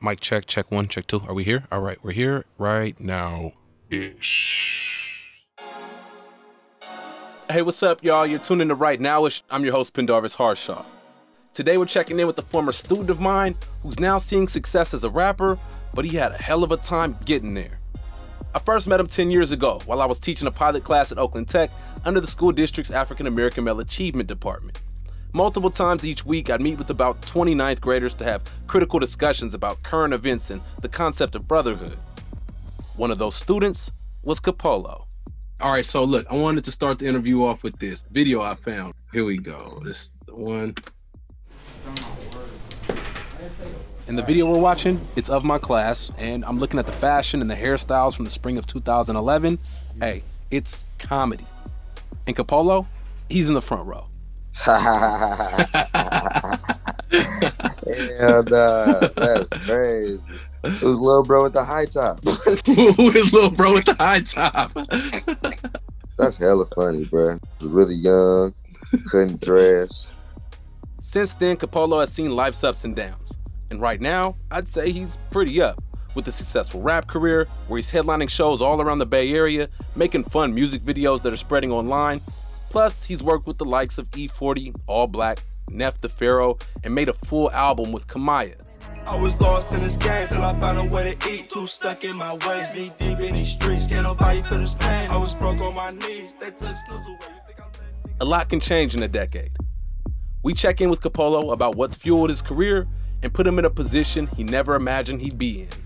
Mic check, check one, check two. Are we here? All right, we're here right now. Ish. Hey, what's up, y'all? You're tuning in to Right Nowish. I'm your host, Pendarvis Harshaw. Today, we're checking in with a former student of mine who's now seeing success as a rapper, but he had a hell of a time getting there. I first met him 10 years ago while I was teaching a pilot class at Oakland Tech under the school district's African American Male Achievement Department. Multiple times each week, I'd meet with about 29th graders to have critical discussions about current events and the concept of brotherhood. One of those students was Capolow. All right, so look, I wanted to start the interview off with this video I found. Here we go. This the one. In the video we're watching, it's of my class, and I'm looking at the fashion and the hairstyles from the spring of 2011. Hey, it's comedy. And Capolow, he's in the front row. Hell nah, uh, that's crazy. It was little bro with the high top. Who is little bro with the high top? that's hella funny, bro. Was really young, couldn't dress. Since then, Capolow has seen life's ups and downs. And right now, I'd say he's pretty up. With a successful rap career, where he's headlining shows all around the Bay Area, making fun music videos that are spreading online, Plus, he's worked with the likes of E-40, All Black, Nef the Pharaoh, and made a full album with Kamaiyah. I was lost in this game till I found a way to eat. Too stuck in my ways, knee deep in these streets. Can't nobody feel this pain. I was broke on my knees. They took snooze away. A lot can change in a decade. We check in with Capolow about what's fueled his career and put him in a position he never imagined he'd be in.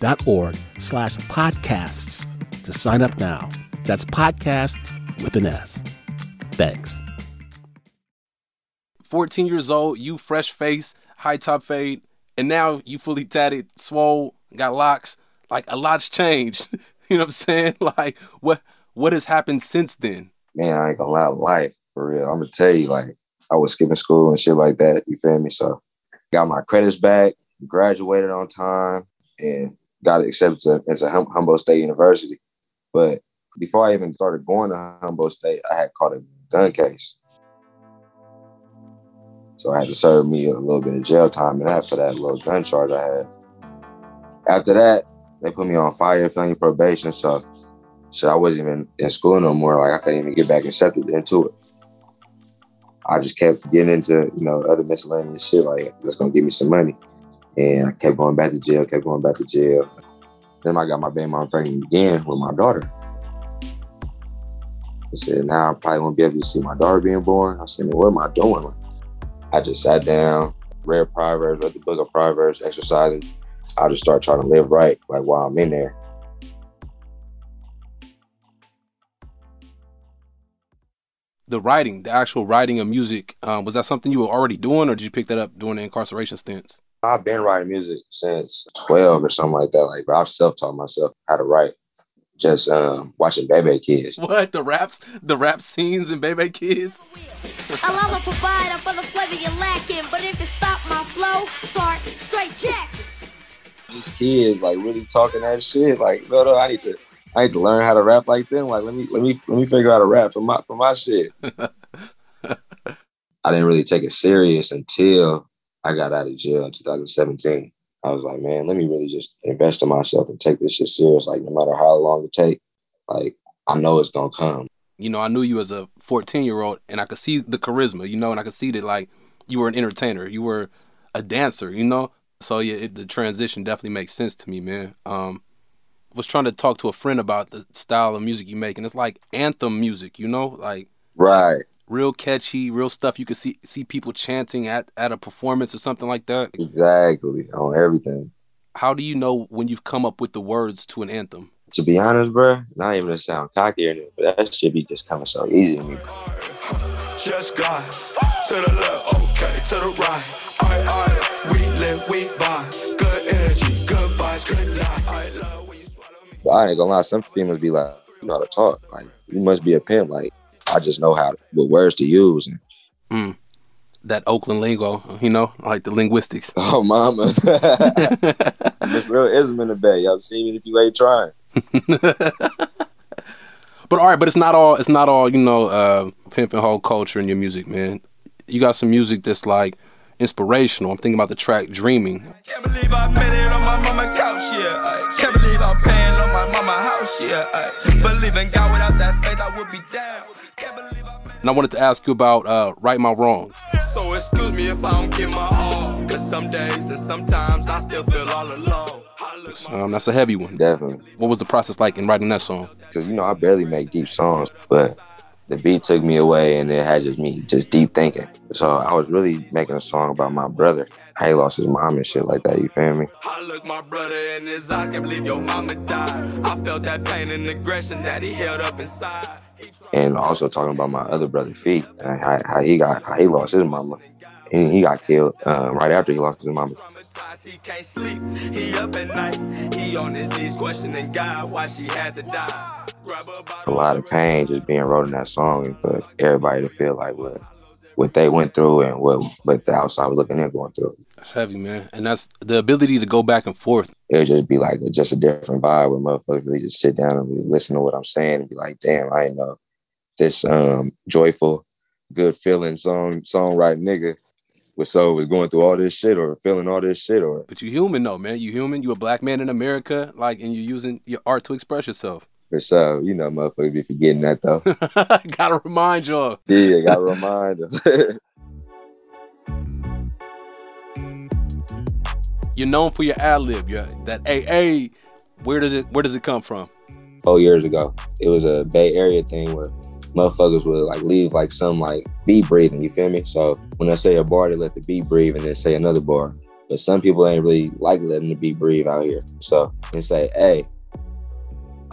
donate.kqed.org slash podcasts to sign up now. That's podcast with an S. Thanks. 14 years old, you fresh face, high top fade, and now you fully tatted, swole, got locks. Like a lot's changed. you know what I'm saying? Like what what has happened since then? Man, I ain't gonna lie, life for real. I'm gonna tell you, like I was skipping school and shit like that. You feel me? So got my credits back, graduated on time, and got accepted to, into hum- Humboldt State University. But before I even started going to Humboldt State, I had caught a gun case. So I had to serve me a little bit of jail time and that for that little gun charge I had. After that, they put me on fire felony probation. So so I wasn't even in school no more. Like I couldn't even get back accepted into it. I just kept getting into, you know, other miscellaneous shit like that's gonna give me some money. And I kept going back to jail, kept going back to jail. Then I got my baby mom pregnant again with my daughter. I said, now I probably won't be able to see my daughter being born. I said, what am I doing? Like, I just sat down, read Proverbs, read the book of Proverbs, exercising. I just started trying to live right, like while I'm in there. The writing, the actual writing of music, um, was that something you were already doing, or did you pick that up during the incarceration stints? I've been writing music since 12 or something like that. Like, I've self-taught myself how to write just um, watching Bebe Kids. What the raps, the rap scenes in Bebe Kids? Allow a provider for the flavor you're lacking, but if you stop my flow, start straight jack. These kids like really talking that shit. Like, no, no, I need to, I need to learn how to rap like them. Like, let me, let me, let me figure out a rap for my, for my shit. I didn't really take it serious until I got out of jail in 2017. I was like, man, let me really just invest in myself and take this shit serious. Like, no matter how long it take, like, I know it's gonna come. You know, I knew you as a 14 year old, and I could see the charisma. You know, and I could see that like you were an entertainer, you were a dancer. You know, so yeah, it, the transition definitely makes sense to me, man. Um, was trying to talk to a friend about the style of music you make, and it's like anthem music. You know, like right real catchy, real stuff you could see see people chanting at at a performance or something like that. Exactly on everything. How do you know when you've come up with the words to an anthem? To be honest, bro, not even to sound cocky or anything, but that should be just coming so easy to me. Just God to the left, okay, to the right. All right, all right. We live, we vibe. Good energy, good vibes, good life. I love when you swallow me. But I ain't gonna lie, some females be like, you know how to talk. Like, you must be a pimp. Like, I just know how what words to use. And, mm. That Oakland lingo, you know, like the linguistics. Oh, mama, there's real ism in the bay. Y'all seen it if you ain't trying. but all right, but it's not all. It's not all. You know, uh, pimping whole culture in your music, man. You got some music that's like inspirational. I'm thinking about the track "Dreaming." Can't believe I made it on my mama couch, yeah. I can't believe I'm paying on my mama house, yeah. I believe in God without that faith, I would be down. And I wanted to ask you about uh, Right My Wrong. So excuse me if I don't get my all. Cause some days and sometimes I still feel all alone. Um, that's a heavy one. Definitely. What was the process like in writing that song? Because, you know, I barely make deep songs, but the beat took me away and it had just me just deep thinking. So I was really making a song about my brother. How he lost his mom and shit like that, you feel me? I look my brother in his eyes, can't believe your mama died. I felt that pain and aggression that he held up inside. And also talking about my other brother and how, how he got how he lost his mama. And he got killed uh, right after he lost his mama. He can't sleep. He up at night. He on his knees questioning God why she had to die. A lot of pain just being wrote in that song and for everybody to feel like what what they went through and what what the outside was looking in going through. That's heavy, man. And that's the ability to go back and forth. It would just be like just a different vibe where motherfuckers really just sit down and listen to what I'm saying and be like, damn, I know this um joyful, good feeling song songwriting nigga was so was going through all this shit or feeling all this shit or But you human though, man. You human, you a black man in America, like and you're using your art to express yourself. For sure. You know motherfuckers be forgetting that though. gotta remind y'all. Yeah, gotta remind them. You're known for your ad lib, yeah. That AA, where does it where does it come from? Four years ago. It was a Bay Area thing where motherfuckers would like leave like some like beat breathing, you feel me? So when I say a bar, they let the beat breathe and then say another bar. But some people ain't really like letting the beat breathe out here. So they say, hey,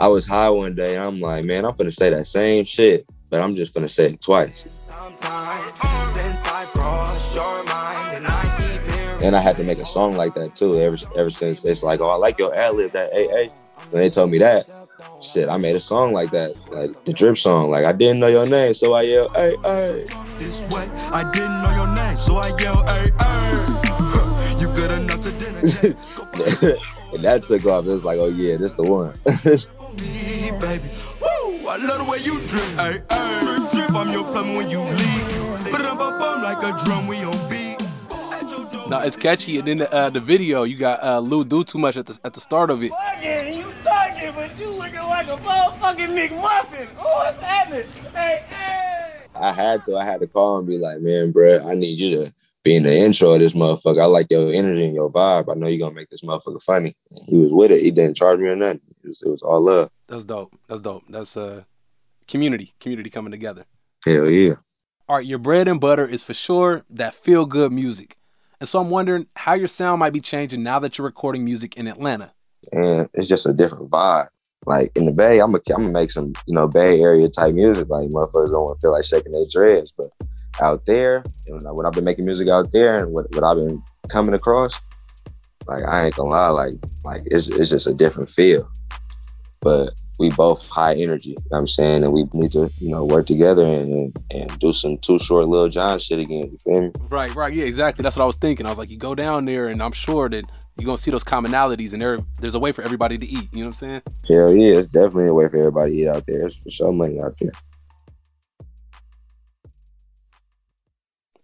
I was high one day. I'm like, man, I'm gonna say that same shit, but I'm just gonna say it twice. And I had to make a song like that too. Ever ever since it's like, oh, I like your ad lib, that AA. When they told me that, shit, I made a song like that, like the drip song. Like I didn't know your name, so I yelled, hey, hey. This way, I didn't know your name, so I yelled, hey, hey. You good enough to dinner. and that took off. It was like, oh yeah, this the one. baby. Woo! I love the way you drip, hey, hey. Drip, drip, I'm your plumber when you leave. like a drum, we on beat. No, it's catchy. And then the, uh, the video, you got uh, Lou do too much at the at the start of it. Fucking, you thugging, but you looking like a motherfucking McMuffin. Oh, what's happening? Hey, hey. I had to. I had to call and be like, man, bro, I need you to be in the intro of this motherfucker. I like your energy and your vibe. I know you're gonna make this motherfucker funny. And he was with it. He didn't charge me or nothing. It was, it was all love. That's dope. That's dope. That's uh community, community coming together. Hell yeah. All right, your bread and butter is for sure that feel good music. And so I'm wondering how your sound might be changing now that you're recording music in Atlanta. And it's just a different vibe. Like in the Bay, I'm gonna I'm gonna make some you know Bay Area type music. Like motherfuckers don't want to feel like shaking their dreads, but out there, know, when I've been making music out there and what, what I've been coming across, like I ain't gonna lie, like like it's it's just a different feel. But we both high energy, you know what I'm saying? And we need to, you know, work together and, and do some too short Lil Jon shit again. You feel me? Right, right, yeah, exactly. That's what I was thinking. I was like, you go down there, and I'm sure that you're gonna see those commonalities, and there there's a way for everybody to eat. You know what I'm saying? Hell yeah, it's definitely a way for everybody to eat out there. There's for sure money out there.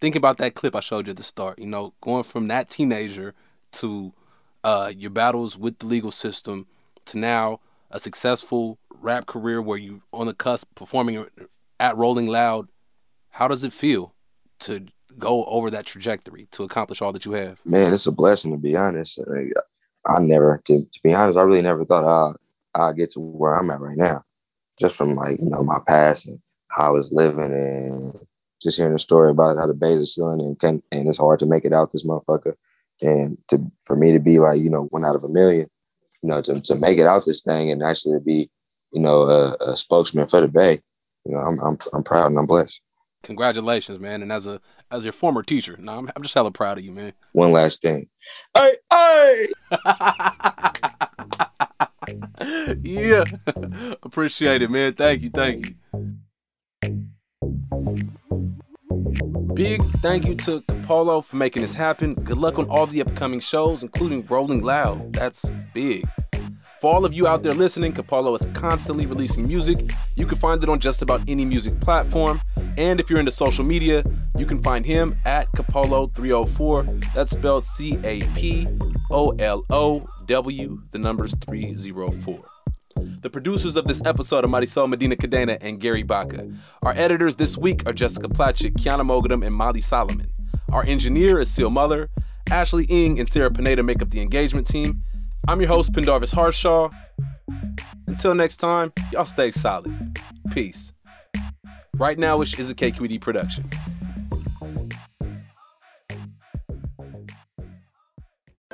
Think about that clip I showed you at the start. You know, going from that teenager to uh, your battles with the legal system to now a successful rap career where you on the cusp performing at Rolling Loud. How does it feel to go over that trajectory to accomplish all that you have? Man, it's a blessing to be honest. I never, to, to be honest, I really never thought I I get to where I'm at right now, just from like you know my past and how I was living and just hearing a story about how the Bays are selling and can and it's hard to make it out this motherfucker. And to for me to be like, you know, one out of a million, you know, to, to make it out this thing and actually be, you know, a, a spokesman for the Bay, you know, I'm I'm I'm proud and I'm blessed. Congratulations, man. And as a as your former teacher, no, I'm, I'm just hella proud of you, man. One last thing. Hey, hey! yeah. Appreciate it, man. Thank you, thank you. Big thank you to Capolow for making this happen. Good luck on all the upcoming shows, including Rolling Loud. That's big. For all of you out there listening, Capolow is constantly releasing music. You can find it on just about any music platform. And if you're into social media, you can find him at Capolow304. That's spelled C A P O L O W, the numbers 304. The producers of this episode are Marisol Medina Cadena and Gary Baca. Our editors this week are Jessica Placzek, Kiana Mogadam, and Molly Solomon. Our engineer is Seal Muller. Ashley Ing and Sarah Pineda make up the engagement team. I'm your host, Pendarvis Harshaw. Until next time, y'all stay solid. Peace. Right Now Ish is a KQED production.